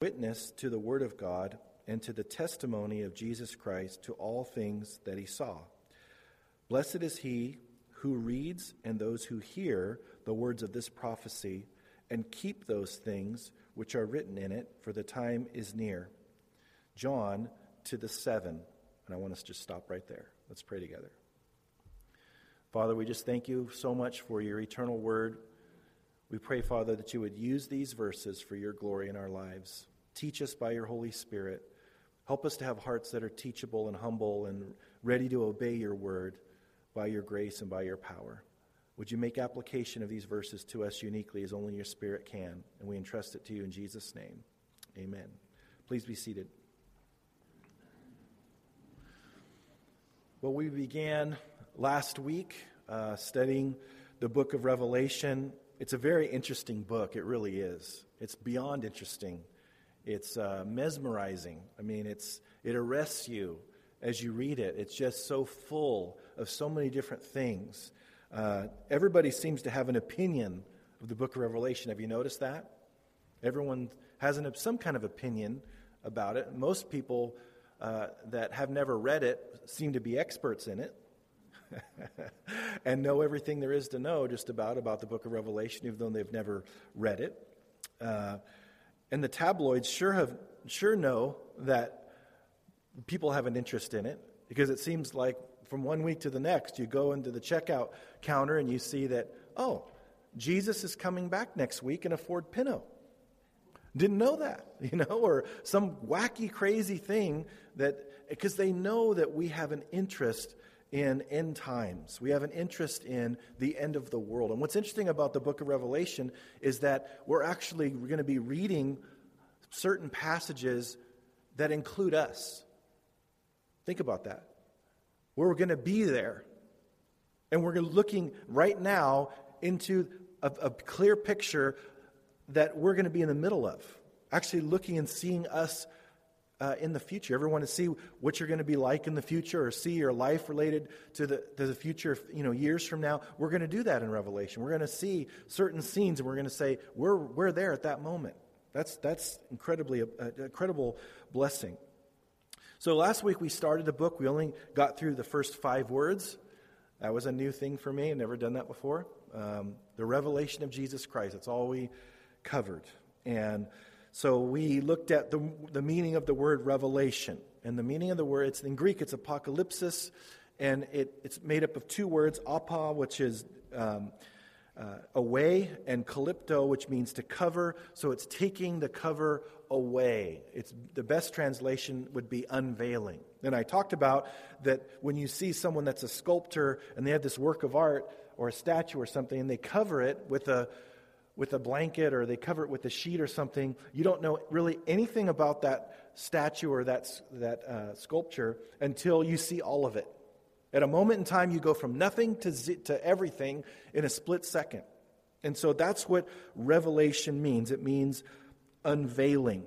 witness to the Word of God and to the testimony of Jesus Christ to all things that he saw. Blessed is he who reads and those who hear the words of this prophecy and keep those things which are written in it, for the time is near. John to the seven. And I want us to just stop right there. Let's pray together. Father, we just thank you so much for your eternal word. We pray, Father, that you would use these verses for your glory in our lives. Teach us by your Holy Spirit. Help us to have hearts that are teachable and humble and ready to obey your word by your grace and by your power. Would you make application of these verses to us uniquely as only your Spirit can? And we entrust it to you in Jesus' name. Amen. Please be seated. Well, we began last week uh, studying the book of Revelation. It's a very interesting book, it really is. It's beyond interesting. It's uh, mesmerizing. I mean, it's, it arrests you as you read it. It's just so full of so many different things. Uh, everybody seems to have an opinion of the book of Revelation. Have you noticed that? Everyone has an, some kind of opinion about it. Most people uh, that have never read it seem to be experts in it. and know everything there is to know just about about the book of revelation even though they've never read it uh, and the tabloids sure have sure know that people have an interest in it because it seems like from one week to the next you go into the checkout counter and you see that oh jesus is coming back next week in a ford pinto. Didn't know that you know or some wacky crazy thing that because they know that we have an interest in end times. We have an interest in the end of the world. And what's interesting about the book of Revelation is that we're actually going to be reading certain passages that include us. Think about that. We're going to be there. And we're looking right now into a, a clear picture that we're going to be in the middle of. Actually, looking and seeing us uh, in the future. Ever want to see what you're going to be like in the future or see your life related to the, to the future, you know, years from now? We're going to do that in Revelation. We're going to see certain scenes and we're going to say, we're, we're there at that moment. That's, that's incredibly, an incredible blessing. So last week we started the book. We only got through the first five words. That was a new thing for me. I've never done that before. Um, the revelation of Jesus Christ. That's all we covered. And so we looked at the, the meaning of the word revelation. And the meaning of the word, it's in Greek, it's apocalypsis, and it, it's made up of two words, apa, which is um, uh, away, and calypto, which means to cover. So it's taking the cover away. It's, the best translation would be unveiling. And I talked about that when you see someone that's a sculptor and they have this work of art or a statue or something, and they cover it with a with a blanket or they cover it with a sheet or something, you don't know really anything about that statue or that, that uh, sculpture until you see all of it. At a moment in time, you go from nothing to, z- to everything in a split second. And so that's what revelation means it means unveiling.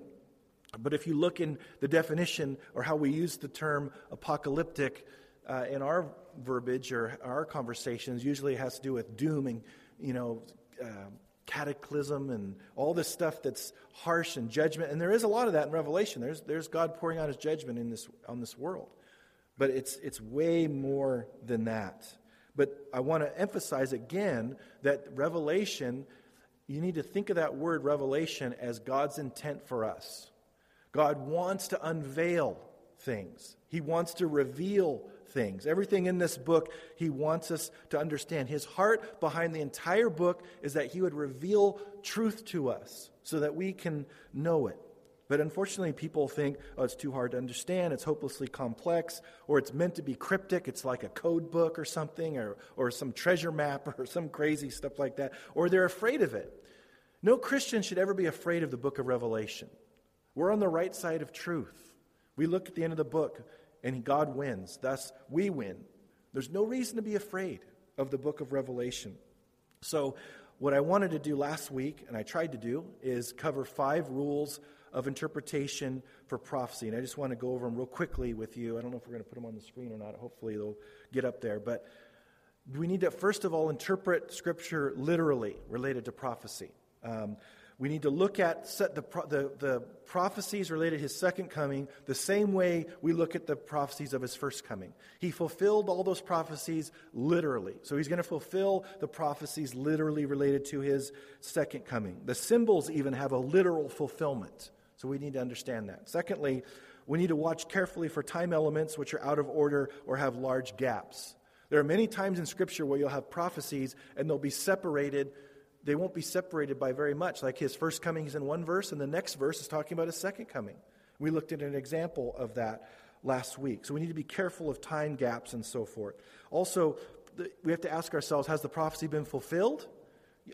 But if you look in the definition or how we use the term apocalyptic uh, in our verbiage or our conversations, usually it has to do with doom and, you know, uh, cataclysm and all this stuff that's harsh and judgment. And there is a lot of that in Revelation. There's, there's God pouring out his judgment in this, on this world. But it's, it's way more than that. But I want to emphasize again that Revelation, you need to think of that word revelation as God's intent for us. God wants to unveil things, He wants to reveal things. Everything in this book, he wants us to understand. His heart behind the entire book is that he would reveal truth to us so that we can know it. But unfortunately, people think, oh, it's too hard to understand, it's hopelessly complex, or it's meant to be cryptic, it's like a code book or something, or, or some treasure map or some crazy stuff like that, or they're afraid of it. No Christian should ever be afraid of the book of Revelation. We're on the right side of truth. We look at the end of the book, and God wins. Thus, we win. There's no reason to be afraid of the book of Revelation. So, what I wanted to do last week, and I tried to do, is cover five rules of interpretation for prophecy. And I just want to go over them real quickly with you. I don't know if we're going to put them on the screen or not. Hopefully, they'll get up there. But we need to, first of all, interpret Scripture literally related to prophecy. Um, We need to look at the, the, the, prophecies related to his second coming the same way we look at the prophecies of his first coming. He fulfilled all those prophecies literally. So he's going to fulfill the prophecies literally related to his second coming. The symbols even have a literal fulfillment. So we need to understand that. Secondly, we need to watch carefully for time elements which are out of order or have large gaps. There are many times in Scripture where you'll have prophecies and they'll be separated they won't be separated by very much. Like his first coming is in one verse, and the next verse is talking about his second coming. We looked at an example of that last week. So we need to be careful of time gaps and so forth. Also, we have to ask ourselves has the prophecy been fulfilled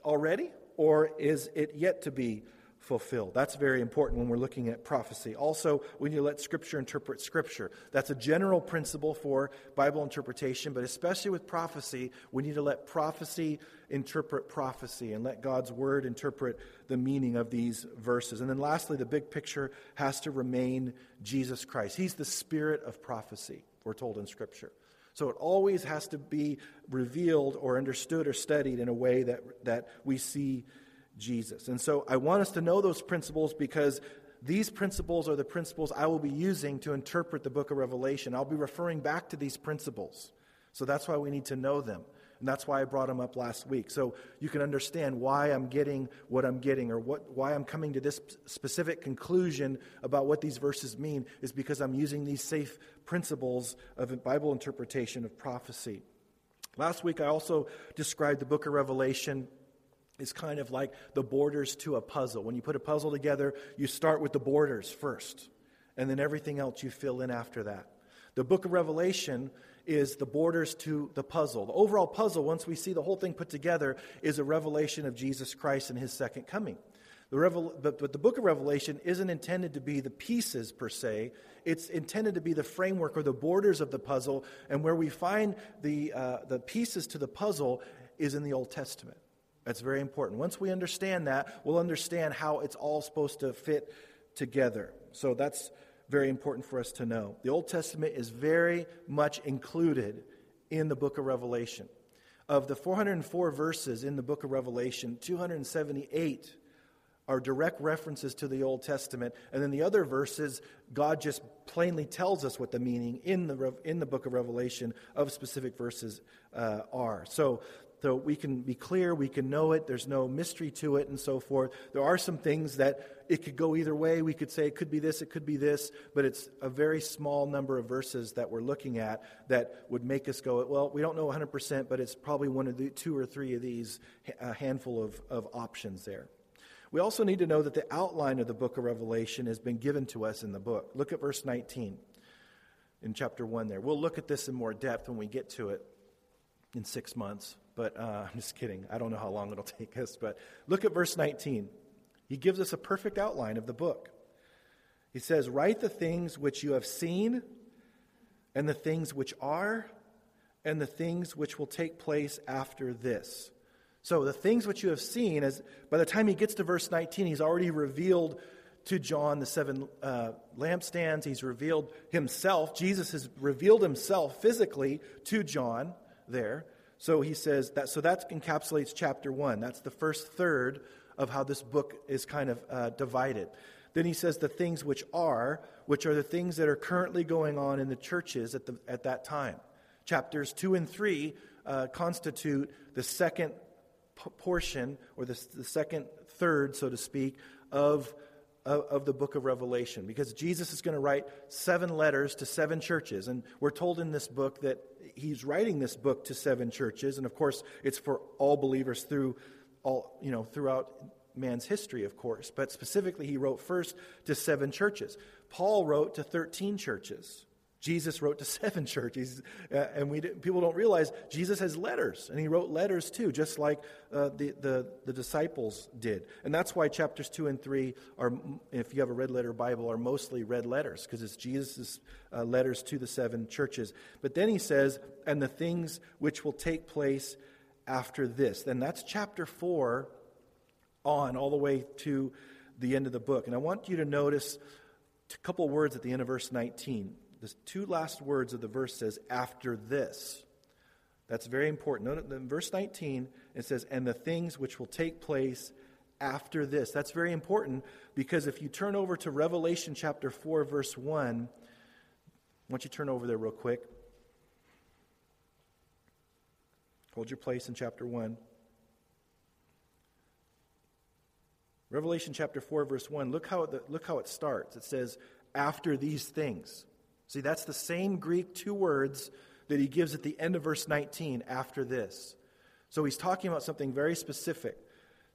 already, or is it yet to be fulfilled. That's very important when we're looking at prophecy. Also, we need to let Scripture interpret Scripture. That's a general principle for Bible interpretation, but especially with prophecy, we need to let prophecy interpret prophecy and let God's Word interpret the meaning of these verses. And then lastly, the big picture has to remain Jesus Christ. He's the spirit of prophecy, we're told in Scripture. So it always has to be revealed or understood or studied in a way that, that we see Jesus. And so I want us to know those principles because these principles are the principles I will be using to interpret the book of Revelation. I'll be referring back to these principles. So that's why we need to know them. And that's why I brought them up last week. So you can understand why I'm getting what I'm getting or what, why I'm coming to this specific conclusion about what these verses mean is because I'm using these safe principles of Bible interpretation of prophecy. Last week I also described the book of Revelation is kind of like the borders to a puzzle. When you put a puzzle together, you start with the borders first, and then everything else you fill in after that. The book of Revelation is the borders to the puzzle. The overall puzzle, once we see the whole thing put together, is a revelation of Jesus Christ and his second coming. The Revel- but, but the book of Revelation isn't intended to be the pieces per se. It's intended to be the framework or the borders of the puzzle. And where we find the, uh, the pieces to the puzzle is in the Old Testament. That's very important. Once we understand that, we'll understand how it's all supposed to fit together. So that's very important for us to know. The Old Testament is very much included in the book of Revelation. Of the 404 verses in the book of Revelation, 278 are direct references to the Old Testament. And then the other verses, God just plainly tells us what the meaning in the, in the book of Revelation of specific verses uh, are. So so we can be clear, we can know it, there's no mystery to it, and so forth. There are some things that it could go either way. We could say it could be this, it could be this, but it's a very small number of verses that we're looking at that would make us go, well, we don't know 100%, but it's probably one of the two or three of these, a handful of, of options there. We also need to know that the outline of the book of Revelation has been given to us in the book. Look at verse 19 in chapter 1 there. We'll look at this in more depth when we get to it in six months. But uh, I'm just kidding. I don't know how long it'll take us. But look at verse 19. He gives us a perfect outline of the book. He says, Write the things which you have seen, and the things which are, and the things which will take place after this. So, the things which you have seen, as by the time he gets to verse 19, he's already revealed to John the seven uh, lampstands. He's revealed himself. Jesus has revealed himself physically to John there. So he says that, so that encapsulates chapter one. That's the first third of how this book is kind of uh, divided. Then he says the things which are, which are the things that are currently going on in the churches at, the, at that time. Chapters two and three uh, constitute the second p- portion, or the, the second third, so to speak, of of, of, the book of Revelation because Jesus is going to write seven letters to seven churches. And we're told in this book that he's writing this book to seven churches, and of course, it's for all believers through all, you know, throughout man's history, of course. But specifically, he wrote first to seven churches. Paul wrote to 13 churches. Jesus wrote to seven churches, uh, and we people don't realize Jesus has letters, and he wrote letters too, just like uh, the, the, the disciples did. And that's why chapters two and three are, if you have a red letter Bible, are mostly red letters because it's Jesus' uh, letters to the seven churches. But then he says, "And the things which will take place after this." Then that's chapter four on all the way to the end of the book. And I want you to notice a couple words at the end of verse 19 the two last words of the verse says, after this. That's very important. Note in verse 19, it says, and the things which will take place after this. That's very important because if you turn over to Revelation chapter 4, verse 1, why don't you turn over there real quick? Hold your place in chapter 1. Revelation chapter 4, verse 1, look how, it, look how it starts. It says, after these things. See, that's the same Greek two words that he gives at the end of verse 19, after this. So he's talking about something very specific.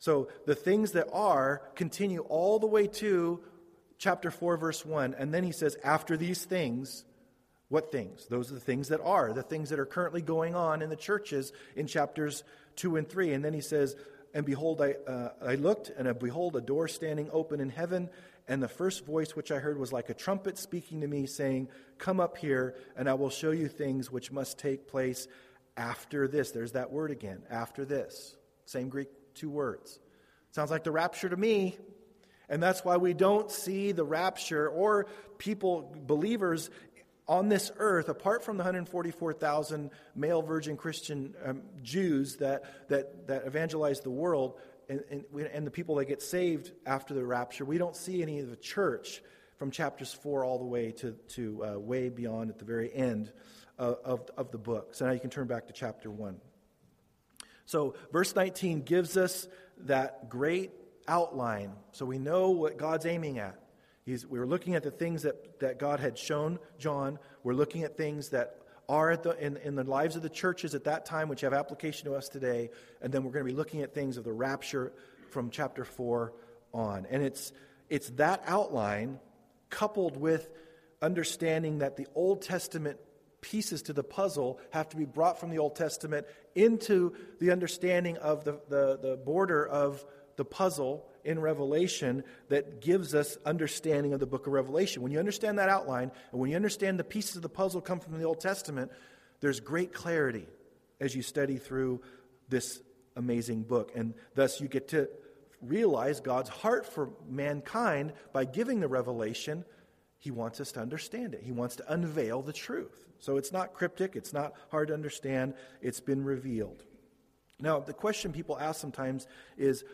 So the things that are continue all the way to chapter 4, verse 1. And then he says, after these things, what things? Those are the things that are, the things that are currently going on in the churches in chapters 2 and 3. And then he says, And behold, I, uh, I looked, and uh, behold, a door standing open in heaven. And the first voice which I heard was like a trumpet speaking to me, saying, Come up here, and I will show you things which must take place after this. There's that word again, after this. Same Greek two words. Sounds like the rapture to me. And that's why we don't see the rapture or people, believers on this earth, apart from the 144,000 male virgin Christian um, Jews that, that, that evangelize the world and, and, and, the people that get saved after the rapture, we don't see any of the church from chapters 4 all the way to, to uh, way beyond at the very end of, of, of the book. So now you can turn back to chapter 1. So, verse 19 gives us that great outline so we know what God's aiming at. He's, we were looking at the things that, that God had shown John. We're looking at things that are the, in, in the lives of the churches at that time, which have application to us today. And then we're going to be looking at things of the rapture from chapter 4 on. And it's, it's that outline coupled with understanding that the Old Testament pieces to the puzzle have to be brought from the Old Testament into the understanding of the, the, the border of the puzzle in Revelation that gives us understanding of the book of Revelation. When you understand that outline, and when you understand the pieces of the puzzle come from the Old Testament, there's great clarity as you study through this amazing book. And thus you get to realize God's heart for mankind by giving the revelation. He wants us to understand it, He wants to unveil the truth. So it's not cryptic, it's not hard to understand, it's been revealed. Now, the question people ask sometimes is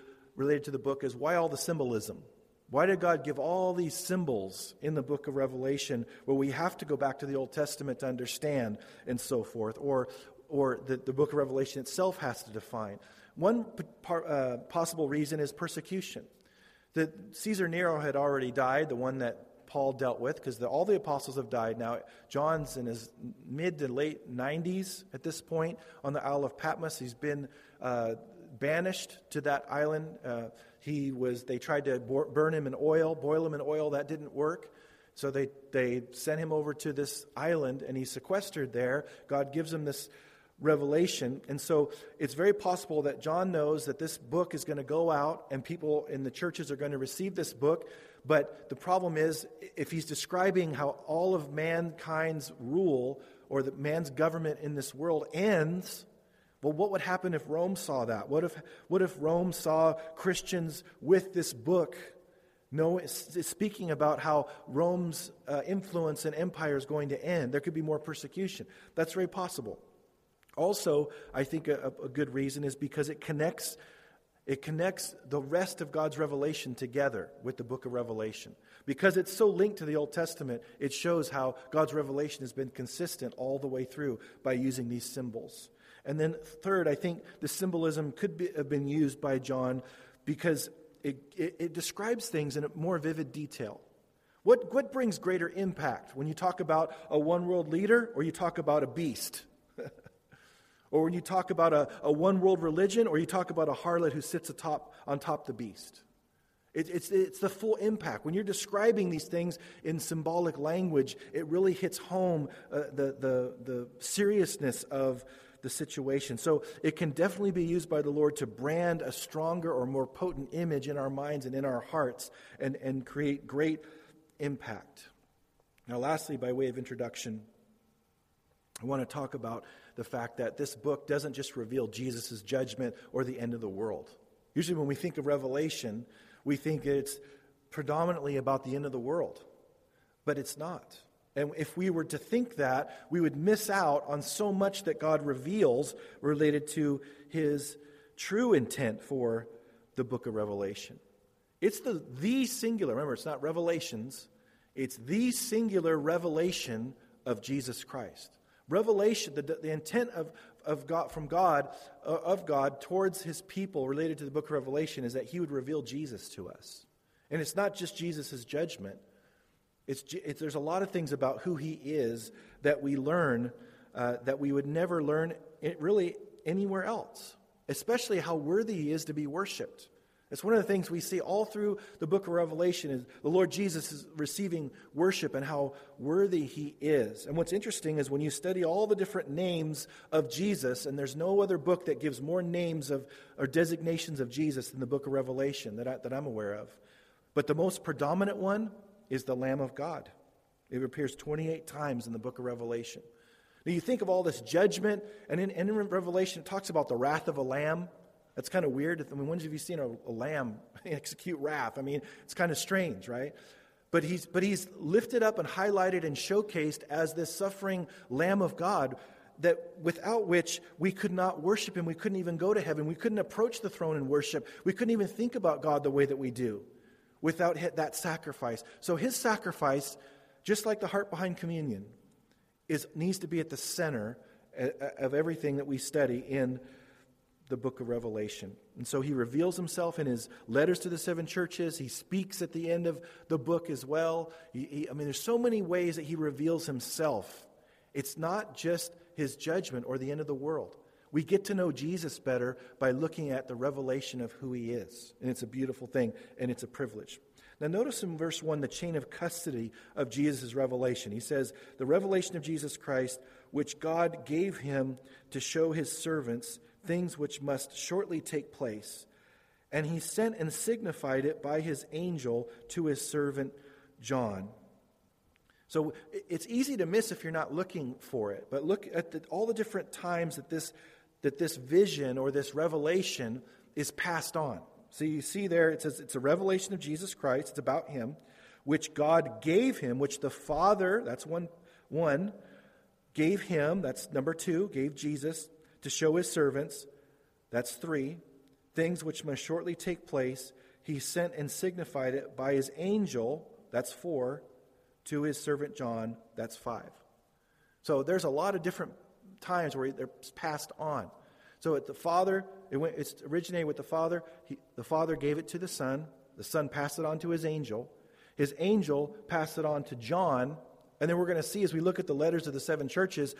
related to the book is why all the symbolism? Why did God give all these symbols in the book of Revelation where we have to go back to the Old Testament to understand and so forth? Or, or the, the book of Revelation itself has to define. One uh, possible reason is persecution. That Caesar Nero had already died, the one that Paul dealt with, because all the apostles have died now. John's in his mid to late 90s at this point on the Isle of Patmos. He's been uh, banished to that island. Uh, he was, they tried to burn him in oil, boil him in oil. That didn't work. So they, they sent him over to this island and he's sequestered there. God gives him this revelation. And so it's very possible that John knows that this book is going to go out and people in the churches are going to receive this book. But the problem is, if he's describing how all of mankind's rule or that man's government in this world ends, well, what would happen if Rome saw that? What if, what if Rome saw Christians with this book? No, speaking about how Rome's uh, influence and empire is going to end. There could be more persecution. That's very possible. Also, I think a, a good reason is because it connects, it connects the rest of God's revelation together with the book of Revelation. Because it's so linked to the Old Testament, it shows how God's revelation has been consistent all the way through by using these symbols. And then, third, I think the symbolism could be, have been used by John because it, it, it describes things in a more vivid detail. What, what brings greater impact when you talk about a one world leader or you talk about a beast? or when you talk about a, a one world religion or you talk about a harlot who sits atop, on top the beast? It, it's, it's the full impact. When you're describing these things in symbolic language, it really hits home uh, the, the, the seriousness of the situation. So it can definitely be used by the Lord to brand a stronger or more potent image in our minds and in our hearts and, and create great impact. Now, lastly, by way of introduction, I want to talk about the fact that this book doesn't just reveal Jesus' judgment or the end of the world. Usually, when we think of Revelation, we think it's predominantly about the end of the world, but it's not. And if we were to think that, we would miss out on so much that God reveals related to his true intent for the book of Revelation. It's the, the singular, remember, it's not revelations, it's the singular revelation of Jesus Christ. Revelation, the, the intent of, of God, from God, uh, of God towards his people related to the book of Revelation is that he would reveal Jesus to us. And it's not just Jesus' judgment. It's, it's, there's a lot of things about who he is that we learn uh, that we would never learn really anywhere else, especially how worthy he is to be worshiped. It's one of the things we see all through the book of Revelation is the Lord Jesus is receiving worship and how worthy he is. And what's interesting is when you study all the different names of Jesus, and there's no other book that gives more names of or designations of Jesus than the book of Revelation that, I, that I'm aware of. But the most predominant one is the Lamb of God. It appears 28 times in the book of Revelation. Now you think of all this judgment, and in, in Revelation it talks about the wrath of a lamb. That's kind of weird. I mean, when have you seen a, a lamb execute wrath? I mean, it's kind of strange, right? But he's, but he's lifted up and highlighted and showcased as this suffering Lamb of God that without which we could not worship him. We couldn't even go to heaven. We couldn't approach the throne and worship. We couldn't even think about God the way that we do without that sacrifice. So his sacrifice, just like the heart behind communion, is, needs to be at the center uh, uh, of everything that we study in the book of Revelation. And so he reveals himself in his letters to the seven churches. He speaks at the end of the book as well. He, he, I mean, there's so many ways that he reveals himself. It's not just his judgment or the end of the world. We get to know Jesus better by looking at the revelation of who he is. And it's a beautiful thing, and it's a privilege. Now, notice in verse 1 the chain of custody of Jesus' revelation. He says, The revelation of Jesus Christ, which God gave him to show his servants things which must shortly take place. And he sent and signified it by his angel to his servant John. So it's easy to miss if you're not looking for it. But look at the, all the different times that this, that this vision or this revelation is passed on. So you see there, it says it's a revelation of Jesus Christ. It's about him, which God gave him, which the Father, that's one, one, gave him, that's number two, gave Jesus to show his servants, that's three, things which must shortly take place. He sent and signified it by his angel, that's four, to his servant John, that's five. So there's a lot of different times where they're passed on. So the Father, it went, originated with the Father. He, the Father gave it to the Son. The Son passed it on to his angel. His angel passed it on to John. And then we're going to see as we look at the letters of the seven churches,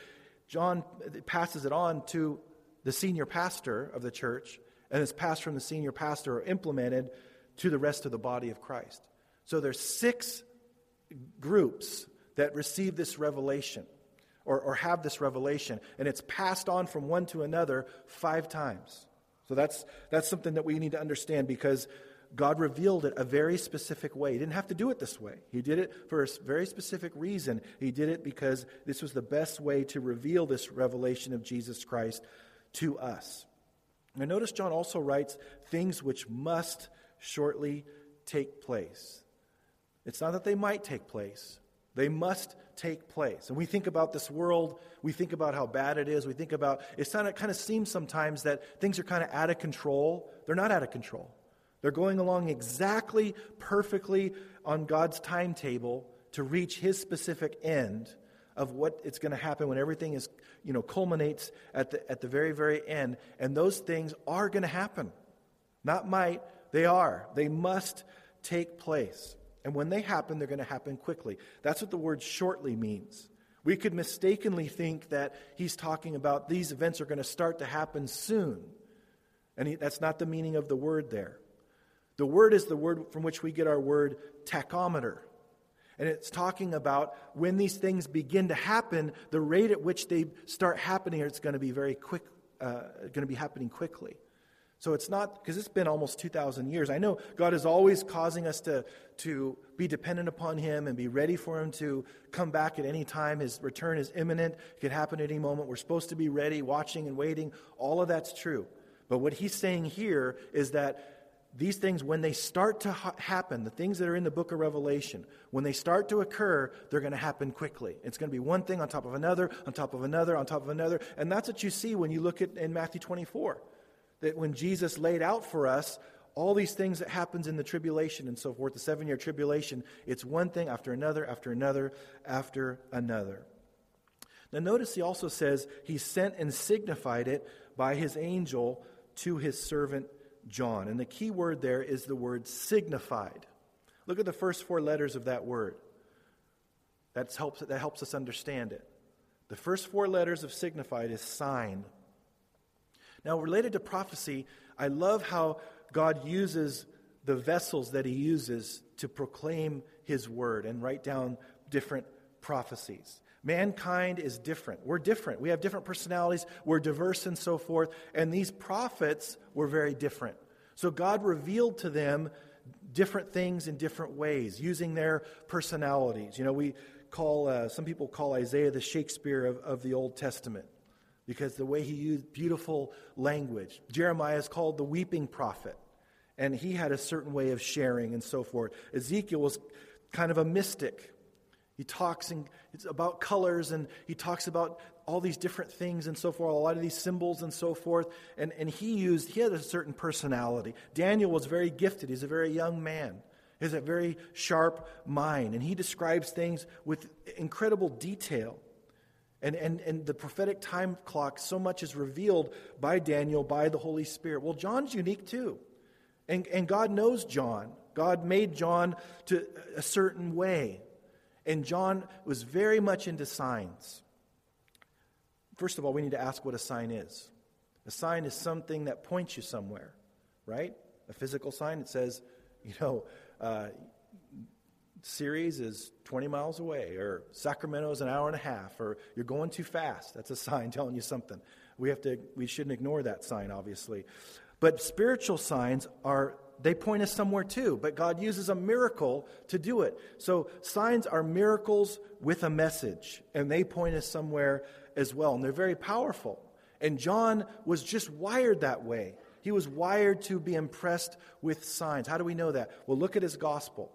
John passes it on to the senior pastor of the church, and it's passed from the senior pastor or implemented to the rest of the body of Christ. So there's six groups that receive this revelation or, or have this revelation. And it's passed on from one to another five times. So that's, that's something that we need to understand because God revealed it a very specific way. He didn't have to do it this way. He did it for a very specific reason. He did it because this was the best way to reveal this revelation of Jesus Christ to us. Now, notice John also writes things which must shortly take place. It's not that they might take place, they must take place. And we think about this world, we think about how bad it is, we think about it kind of seems sometimes that things are kind of out of control. They're not out of control. They're going along exactly perfectly on God's timetable to reach his specific end of what it's going to happen when everything is, you know, culminates at the, at the very, very end. And those things are going to happen. Not might, they are. They must take place. And when they happen, they're going to happen quickly. That's what the word shortly means. We could mistakenly think that he's talking about these events are going to start to happen soon. And he, that's not the meaning of the word there. The word is the word from which we get our word tachometer. And it's talking about when these things begin to happen, the rate at which they start happening, it's going to be very quick, uh, going to be happening quickly. So it's not, because it's been almost 2,000 years. I know God is always causing us to, to be dependent upon Him and be ready for Him to come back at any time. His return is imminent, it could happen at any moment. We're supposed to be ready, watching and waiting. All of that's true. But what He's saying here is that these things, when they start to ha- happen, the things that are in the book of Revelation, when they start to occur, they're going to happen quickly. It's going to be one thing on top of another, on top of another, on top of another. And that's what you see when you look at in Matthew 24 that when Jesus laid out for us all these things that happens in the tribulation and so forth, the seven year tribulation, it's one thing after another, after another, after another. Now, notice he also says he sent and signified it by his angel to his servant John. And the key word there is the word signified. Look at the first four letters of that word. That helps, that helps us understand it. The first four letters of signified is sign. Now, related to prophecy, I love how God uses the vessels that he uses to proclaim his word and write down different prophecies. Mankind is different. We're different. We have different personalities. We're diverse and so forth. And these prophets were very different. So God revealed to them different things in different ways, using their personalities. You know, we call, uh, some people call Isaiah the Shakespeare of, of the Old Testament because the way he used beautiful language. Jeremiah is called the weeping prophet, and he had a certain way of sharing and so forth. Ezekiel was kind of a mystic. He talks in, about colors and he talks about all these different things and so forth, a lot of these symbols and so forth. And, and he used, he had a certain personality. Daniel was very gifted. He's a very young man. He has a very sharp mind. And he describes things with incredible detail. And, and, and the prophetic time clock, so much is revealed by Daniel, by the Holy Spirit. Well, John's unique too. And, and God knows John. God made John to a certain way. And John was very much into signs. First of all, we need to ask what a sign is. A sign is something that points you somewhere, right? A physical sign, it says, you know, uh, Ceres is 20 miles away, or Sacramento is an hour and a half, or you're going too fast. That's a sign telling you something. We have to we shouldn't ignore that sign, obviously. But spiritual signs are they point us somewhere too, but God uses a miracle to do it. So signs are miracles with a message, and they point us somewhere as well, and they're very powerful. And John was just wired that way. He was wired to be impressed with signs. How do we know that? Well, look at his gospel.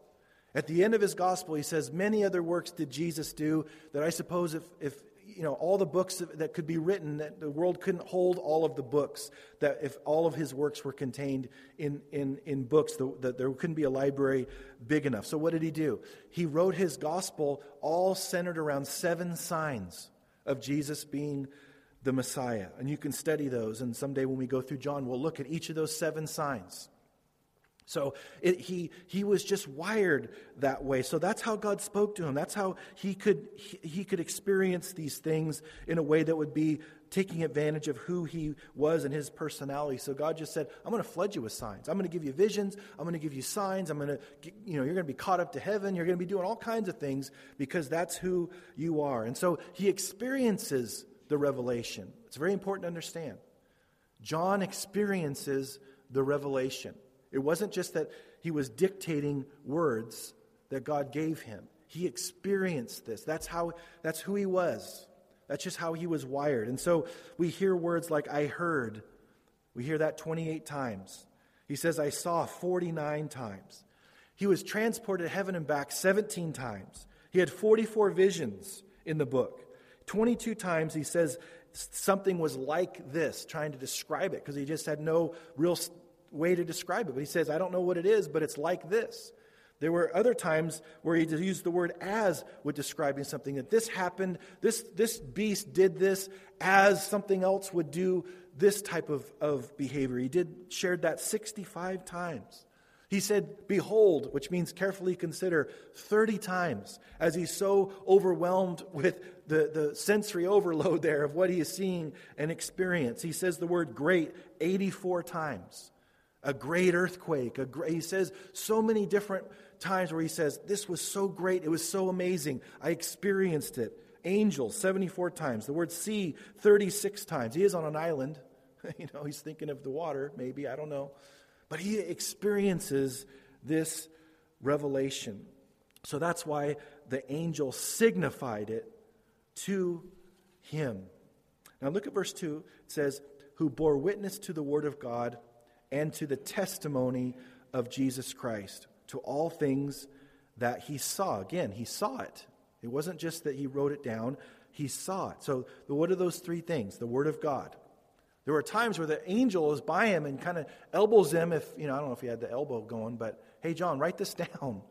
At the end of his gospel, he says, Many other works did Jesus do that I suppose if, if you know, all the books that could be written, that the world couldn't hold all of the books, that if all of his works were contained in, in, in books, that there couldn't be a library big enough. So what did he do? He wrote his gospel all centered around seven signs of Jesus being the Messiah. And you can study those, and someday when we go through John, we'll look at each of those seven signs. So it, he, he was just wired that way. So that's how God spoke to him. That's how he could, he, he could experience these things in a way that would be taking advantage of who he was and his personality. So God just said, I'm going to flood you with signs. I'm going to give you visions. I'm going to give you signs. I'm going to, you know, you're going to be caught up to heaven. You're going to be doing all kinds of things because that's who you are. And so he experiences the revelation. It's very important to understand. John experiences the revelation. It wasn't just that he was dictating words that God gave him. He experienced this. That's how that's who he was. That's just how he was wired. And so we hear words like I heard. We hear that 28 times. He says I saw 49 times. He was transported to heaven and back 17 times. He had 44 visions in the book. 22 times he says something was like this, trying to describe it because he just had no real way to describe it. But he says, I don't know what it is, but it's like this. There were other times where he used the word as with describing something that this happened, this, this beast did this as something else would do this type of, of behavior. He did shared that 65 times. He said, Behold, which means carefully consider, 30 times, as he's so overwhelmed with the, the sensory overload there of what he is seeing and experience. He says the word great 84 times a great earthquake. A great, he says so many different times where he says, This was so great. It was so amazing. I experienced it. Angels, 74 times. The word sea, 36 times. He is on an island. you know, he's thinking of the water, maybe. I don't know. But he experiences this revelation. So that's why the angel signified it to him. Now look at verse 2. It says, Who bore witness to the word of God and to the testimony of Jesus Christ, to all things that he saw. Again, he saw it. It wasn't just that he wrote it down, he saw it. So, what are those three things? The Word of God, There were times where the angel is by him and kind of elbows him if, you know, I don't know if he had the elbow going, but hey, John, write this down.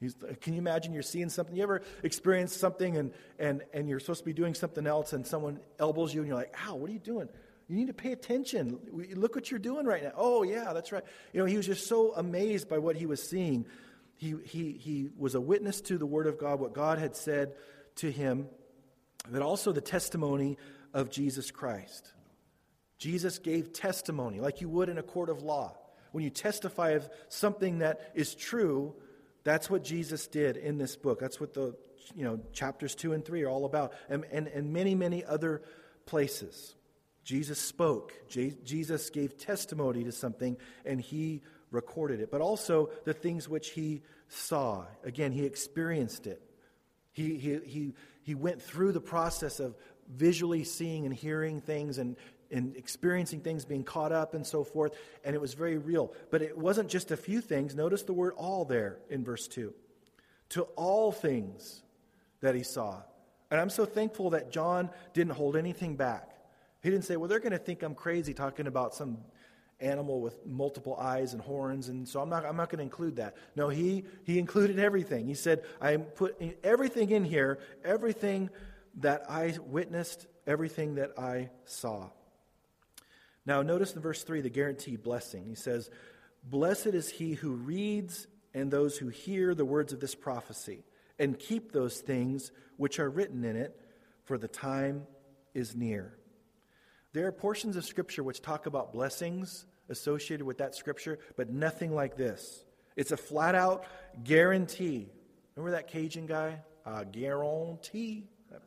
He's, uh, can you imagine you're seeing something? You ever experience something and, and, and you're supposed to be doing something else and someone elbows you and you're like, ow, what are you doing? You need to pay attention. Look what you're doing right now. Oh, yeah, that's right. You know, he was just so amazed by what he was seeing. He, he, he was a witness to the Word of God, what God had said to him, but also the testimony of Jesus Christ. Jesus gave testimony like you would in a court of law. When you testify of something that is true, that's what Jesus did in this book. That's what the you know chapters 2 and 3 are all about. And, and, and many, many other places. Jesus spoke. Jesus gave testimony to something, and he recorded it. But also the things which he saw. Again, he experienced it. He, he, he, he went through the process of visually seeing and hearing things and, and experiencing things, being caught up and so forth, and it was very real. But it wasn't just a few things. Notice the word all there in verse 2. To all things that he saw. And I'm so thankful that John didn't hold anything back. He didn't say, well, they're going to think I'm crazy talking about some animal with multiple eyes and horns, and so I'm not, I'm not going to include that. No, he, he included everything. He said, I putting everything in here, everything that I witnessed, everything that I saw. Now, notice in verse 3 the guaranteed blessing. He says, Blessed is he who reads and those who hear the words of this prophecy and keep those things which are written in it, for the time is near. There are portions of Scripture which talk about blessings associated with that Scripture, but nothing like this. It's a flat out guarantee. Remember that Cajun guy? Guarantee. That,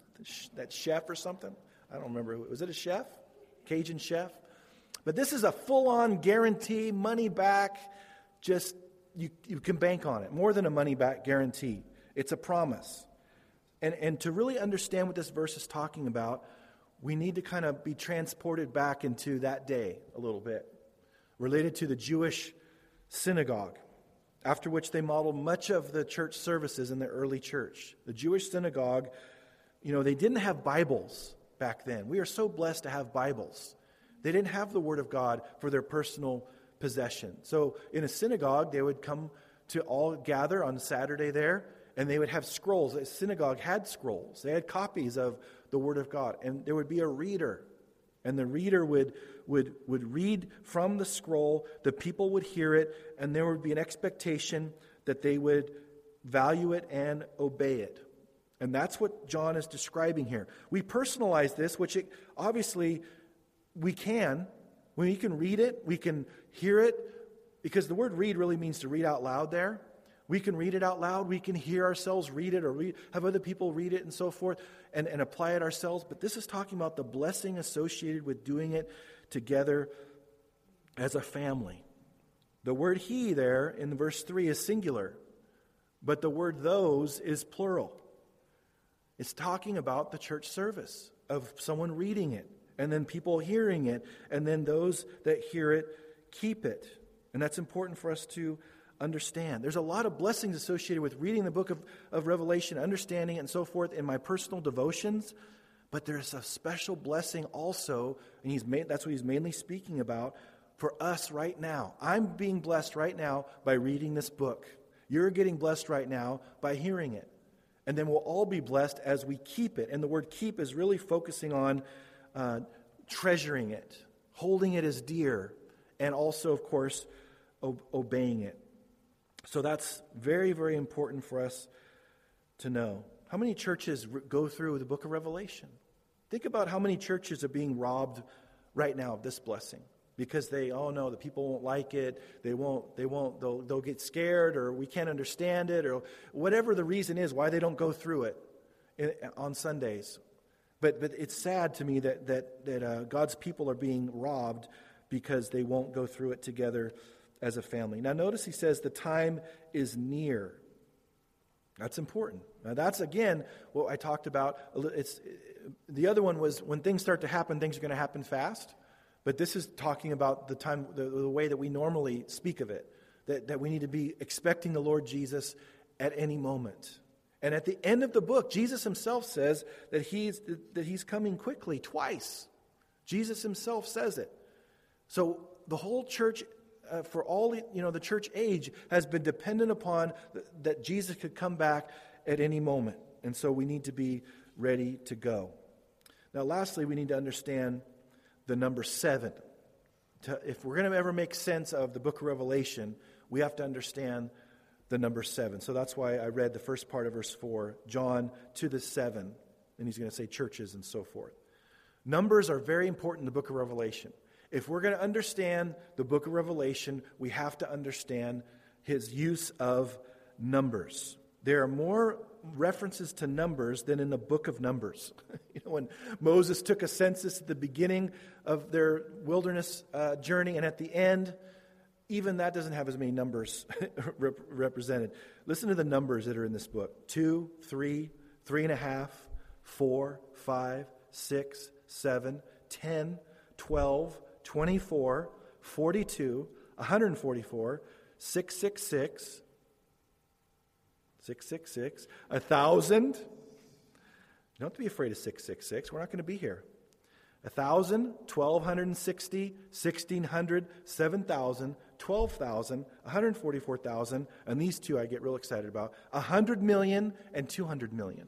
that chef or something? I don't remember. Was it a chef? Cajun chef? But this is a full on guarantee, money back, just you, you can bank on it. More than a money back guarantee, it's a promise. And, and to really understand what this verse is talking about, we need to kind of be transported back into that day a little bit, related to the Jewish synagogue, after which they modeled much of the church services in the early church. The Jewish synagogue, you know, they didn't have Bibles back then. We are so blessed to have Bibles. They didn't have the Word of God for their personal possession. So in a synagogue, they would come to all gather on Saturday there, and they would have scrolls. A synagogue had scrolls, they had copies of the Word of God. And there would be a reader, and the reader would, would, would read from the scroll, the people would hear it, and there would be an expectation that they would value it and obey it. And that's what John is describing here. We personalize this, which it, obviously we can. We can read it, we can hear it, because the word read really means to read out loud there. We can read it out loud, we can hear ourselves read it or have other people read it and so forth and, and apply it ourselves. But this is talking about the blessing associated with doing it together as a family. The word he there in verse 3 is singular, but the word those is plural. It's talking about the church service of someone reading it and then people hearing it, and then those that hear it keep it. And that's important for us to understand. There's a lot of blessings associated with reading the book of, of Revelation, understanding it, and so forth in my personal devotions. But there's a special blessing also, and he's made, that's what he's mainly speaking about for us right now. I'm being blessed right now by reading this book. You're getting blessed right now by hearing it. And then we'll all be blessed as we keep it. And the word keep is really focusing on uh, treasuring it, holding it as dear, and also, of course, o- obeying it. So that's very, very important for us to know. How many churches go through the book of Revelation? Think about how many churches are being robbed right now of this blessing because they oh no the people won't like it they won't they won't they'll, they'll get scared or we can't understand it or whatever the reason is why they don't go through it on sundays but, but it's sad to me that, that, that uh, God's people are being robbed because they won't go through it together as a family. Now, notice he says the time is near. That's important. Now, that's again what I talked about. It's, the other one was when things start to happen, things are going to happen fast. But this is talking about the time, the, the way that we normally speak of it, that, that we need to be expecting the Lord Jesus at any moment. And at the end of the book, Jesus himself says that he's, that he's coming quickly twice. Jesus himself says it. So the whole church, uh, for all you know, the church age has been dependent upon th- that Jesus could come back at any moment, and so we need to be ready to go. Now, lastly, we need to understand the number seven. To, if we're going to ever make sense of the book of Revelation, we have to understand the number seven. So that's why I read the first part of verse four, John to the seven, and he's going to say churches and so forth. Numbers are very important in the book of Revelation. If we're going to understand the book of Revelation, we have to understand his use of numbers. There are more references to numbers than in the book of Numbers. you know, when Moses took a census at the beginning of their wilderness uh, journey and at the end, even that doesn't have as many numbers rep- represented. Listen to the numbers that are in this book two, three, three and a half, four, five, six, seven, ten, twelve, twenty-four, forty-two, 144, 666, 666, a thousand. Don't have to be afraid of 666. We're not going to be here. 1,000, 1,260, 1,600, 7,000, 12,000, 144,000, and these two I get real excited about 100 million and 200 million.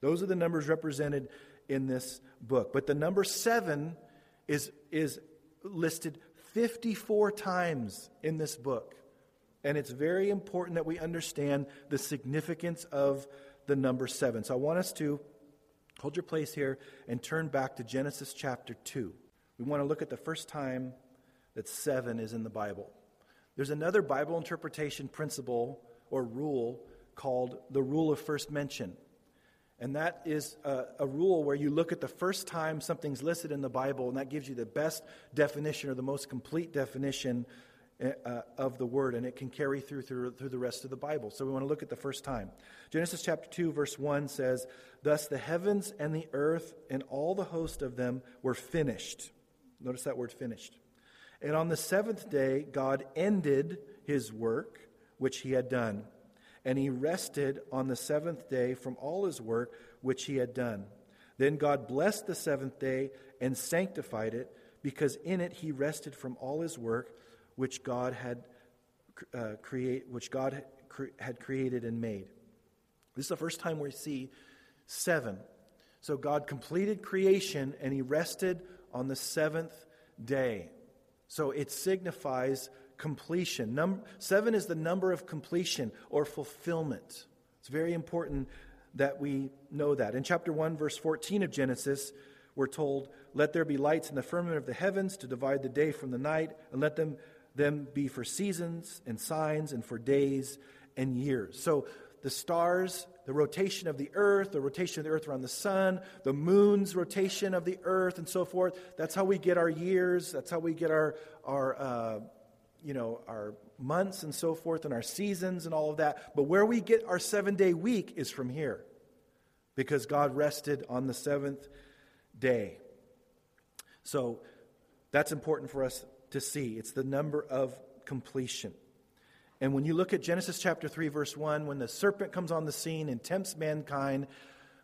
Those are the numbers represented in this book. But the number seven is, is listed 54 times in this book. And it's very important that we understand the significance of the number seven. So I want us to hold your place here and turn back to Genesis chapter 2. We want to look at the first time that seven is in the Bible. There's another Bible interpretation principle or rule called the rule of first mention. And that is a, a, rule where you look at the first time something's listed in the Bible, and that gives you the best definition or the most complete definition uh, of the word, and it can carry through, through through the rest of the Bible. So we want to look at the first time. Genesis chapter 2, verse 1 says, Thus the heavens and the earth and all the host of them were finished. Notice that word finished. And on the seventh day, God ended his work which he had done. And he rested on the seventh day from all his work which he had done. Then God blessed the seventh day and sanctified it, because in it he rested from all his work which God had uh, create, which God had created and made. This is the first time we see seven. So God completed creation and he rested on the seventh day. So it signifies completion. Number, seven is the number of completion or fulfillment. It's very important that we know that. In chapter 1, verse 14 of Genesis, we're told, Let there be lights in the firmament of the heavens to divide the day from the night, and let them them be for seasons and signs and for days and years. So the stars, the rotation of the earth, the rotation of the earth around the sun, the moon's rotation of the earth, and so forth. That's how we get our years. That's how we get our our uh, you know our months and so forth, and our seasons and all of that. But where we get our seven day week is from here, because God rested on the seventh day. So that's important for us to see. It's the number of completion. And when you look at Genesis chapter 3, verse 1, when the serpent comes on the scene and tempts mankind,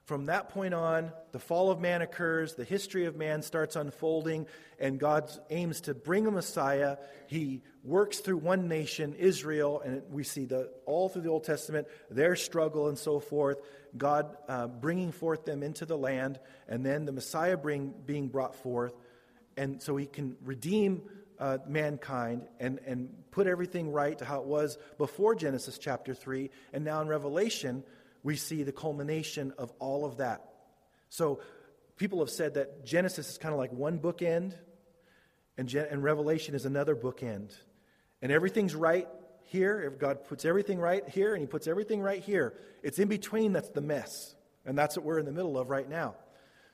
from that point on, the fall of man occurs, the history of man starts unfolding, and God aims to bring a Messiah. He works through one nation, Israel, and we see the, all through the Old Testament, their struggle and so forth, God uh, bringing forth them into the land, and then the Messiah bring, being brought forth. And so he can redeem uh, mankind and, and put everything right to how it was before Genesis chapter 3. And now in Revelation, we see the culmination of all of that. So people have said that Genesis is kind of like one bookend, and, Gen- and Revelation is another bookend. And everything's right here. God puts everything right here and He puts everything right here, it's in between that's the mess. And that's what we're in the middle of right now.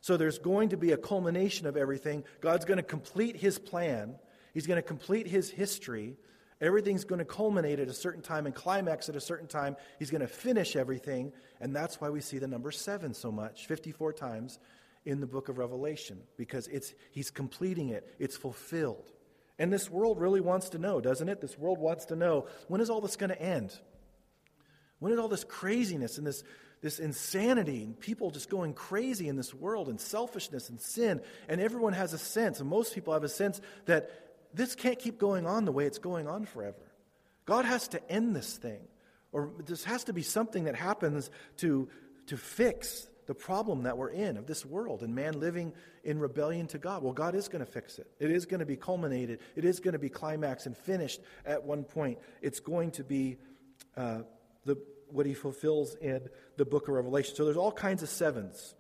So there's going to be a culmination of everything. God's going to complete His plan He's going to complete his history. Everything's going to culminate at a certain time and climax at a certain time. He's going to finish everything. And that's why we see the number seven so much, 54 times in the book of Revelation, because it's, he's completing it, it's fulfilled. And this world really wants to know, doesn't it? This world wants to know when is all this going to end? When is all this craziness and this, this insanity and people just going crazy in this world and selfishness and sin. And everyone has a sense, and most people have a sense that this can't keep going on the way it's going on forever. God has to end this thing, or this has to be something that happens to, to fix the problem that we're in of this world and man living in rebellion to God. Well, God is going to fix it. It is going to be culminated. It is going to be climaxed and finished at one point. It's going to be uh, the, what he fulfills in the book of Revelation. So there's all kinds of sevens.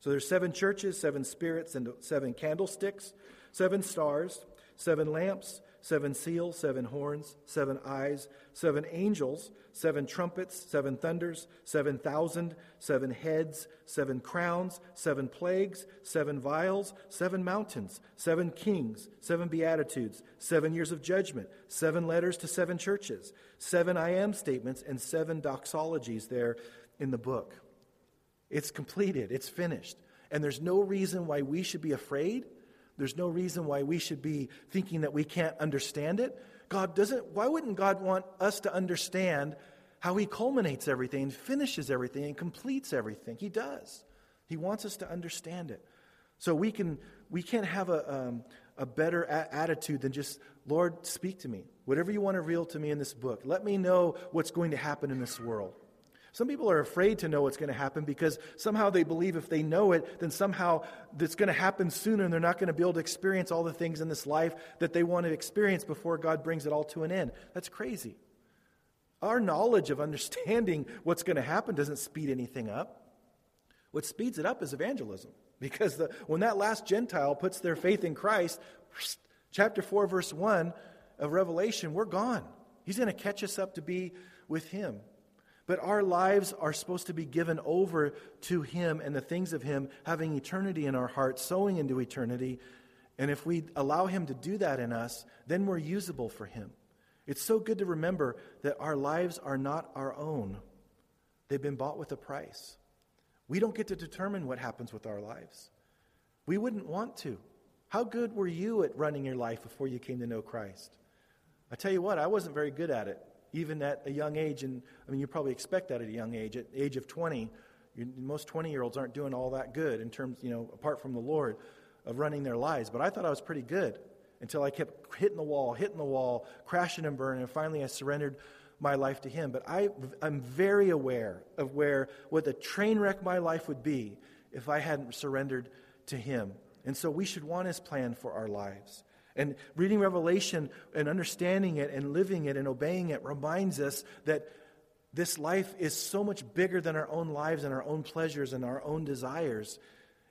So there's seven churches, seven spirits, and seven candlesticks, seven stars, seven lamps, seven seals, seven horns, seven eyes, seven angels, seven trumpets, seven thunders, seven thousand, seven heads, seven crowns, seven plagues, seven vials, seven mountains, seven kings, seven beatitudes, seven years of judgment, seven letters to seven churches, seven I am statements, and seven doxologies there in the book. It's completed, it's finished. And there's no reason why we should be afraid there's no reason why we should be thinking that we can't understand it. God doesn't, why wouldn't God want us to understand how He culminates everything finishes everything and completes everything? He does. He wants us to understand it. So we can we can't have a, um, a better a- attitude than just, Lord, speak to me. Whatever you want to reveal to me in this book. Let me know what's going to happen in this world. Some people are afraid to know what's going to happen because somehow they believe if they know it, then somehow it's going to happen sooner and they're not going to be able to experience all the things in this life that they want to experience before God brings it all to an end. That's crazy. Our knowledge of understanding what's going to happen doesn't speed anything up. What speeds it up is evangelism. Because the, when that last Gentile puts their faith in Christ, chapter 4, verse 1 of Revelation, we're gone. He's going to catch us up to be with him. But our lives are supposed to be given over to Him and the things of Him, having eternity in our hearts, sowing into eternity. And if we allow Him to do that in us, then we're usable for Him. It's so good to remember that our lives are not our own, they've been bought with a price. We don't get to determine what happens with our lives. We wouldn't want to. How good were you at running your life before you came to know Christ? I tell you what, I wasn't very good at it even at a young age. And I mean, you probably expect that at a young age. At the age of 20, most 20 year olds aren't doing all that good in terms, you know, apart from the Lord, of running their lives. But I thought I was pretty good until I kept hitting the wall, hitting the wall, crashing and burning, and finally I surrendered my life to Him. But I, I'm very aware of where what the train wreck my life would be if I hadn't surrendered to Him. And so we should want His plan for our lives. And reading Revelation and understanding it and living it and obeying it reminds us that this life is so much bigger than our own lives and our own pleasures and our own desires.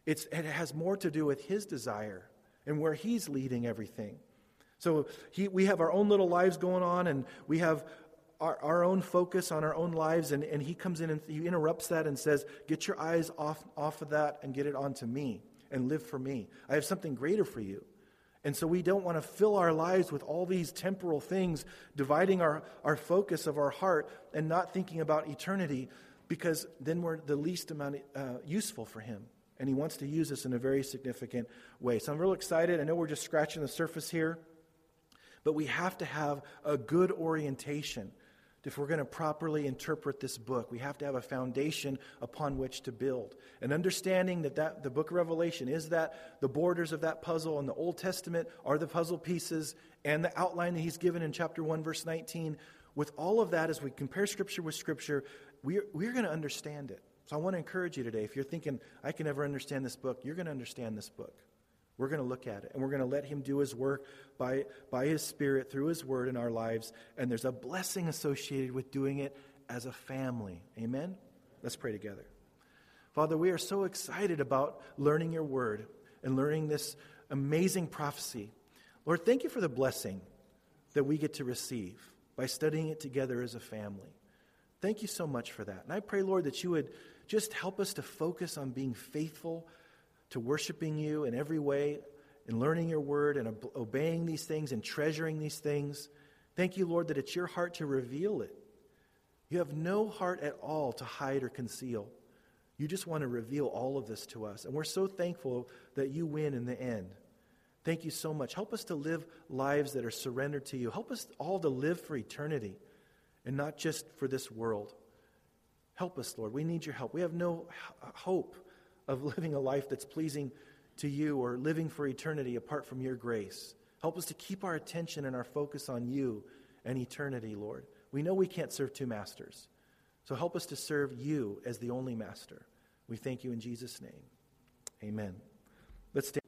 It's, it has more to do with His desire and where He's leading everything. So he, we have our own little lives going on, and we have our, our own focus on our own lives, and, and He comes in and He interrupts that and says, Get your eyes off, off of that and get it onto me and live for me. I have something greater for you. And so we don't want to fill our lives with all these temporal things, dividing our, our focus of our heart and not thinking about eternity, because then we're the least amount uh, useful for Him. And He wants to use us in a very significant way. So I'm real excited. I know we're just scratching the surface here, but we have to have a good orientation if we're going to properly interpret this book, we have to have a foundation upon which to build. And understanding that, that the book of Revelation is that the borders of that puzzle and the Old Testament are the puzzle pieces and the outline that he's given in chapter 1, verse 19. With all of that, as we compare Scripture with Scripture, we're, we're going to understand it. So I want to encourage you today if you're thinking, I can never understand this book, you're going to understand this book. We're going to look at it and we're going to let Him do His work by, by His Spirit through His Word in our lives. And there's a blessing associated with doing it as a family. Amen? Let's pray together. Father, we are so excited about learning your Word and learning this amazing prophecy. Lord, thank you for the blessing that we get to receive by studying it together as a family. Thank you so much for that. And I pray, Lord, that you would just help us to focus on being faithful to worshiping you in every way, in learning your word and obeying these things and treasuring these things. Thank you, Lord, that it's your heart to reveal it. You have no heart at all to hide or conceal. You just want to reveal all of this to us. And we're so thankful that you win in the end. Thank you so much. Help us to live lives that are surrendered to you. Help us all to live for eternity and not just for this world. Help us, Lord. We need your help. We have no hope of living a life that's pleasing to you or living for eternity apart from your grace. Help us to keep our attention and our focus on you and eternity, Lord. We know we can't serve two masters. So help us to serve you as the only master. We thank you in Jesus' name. Amen. Let's stand.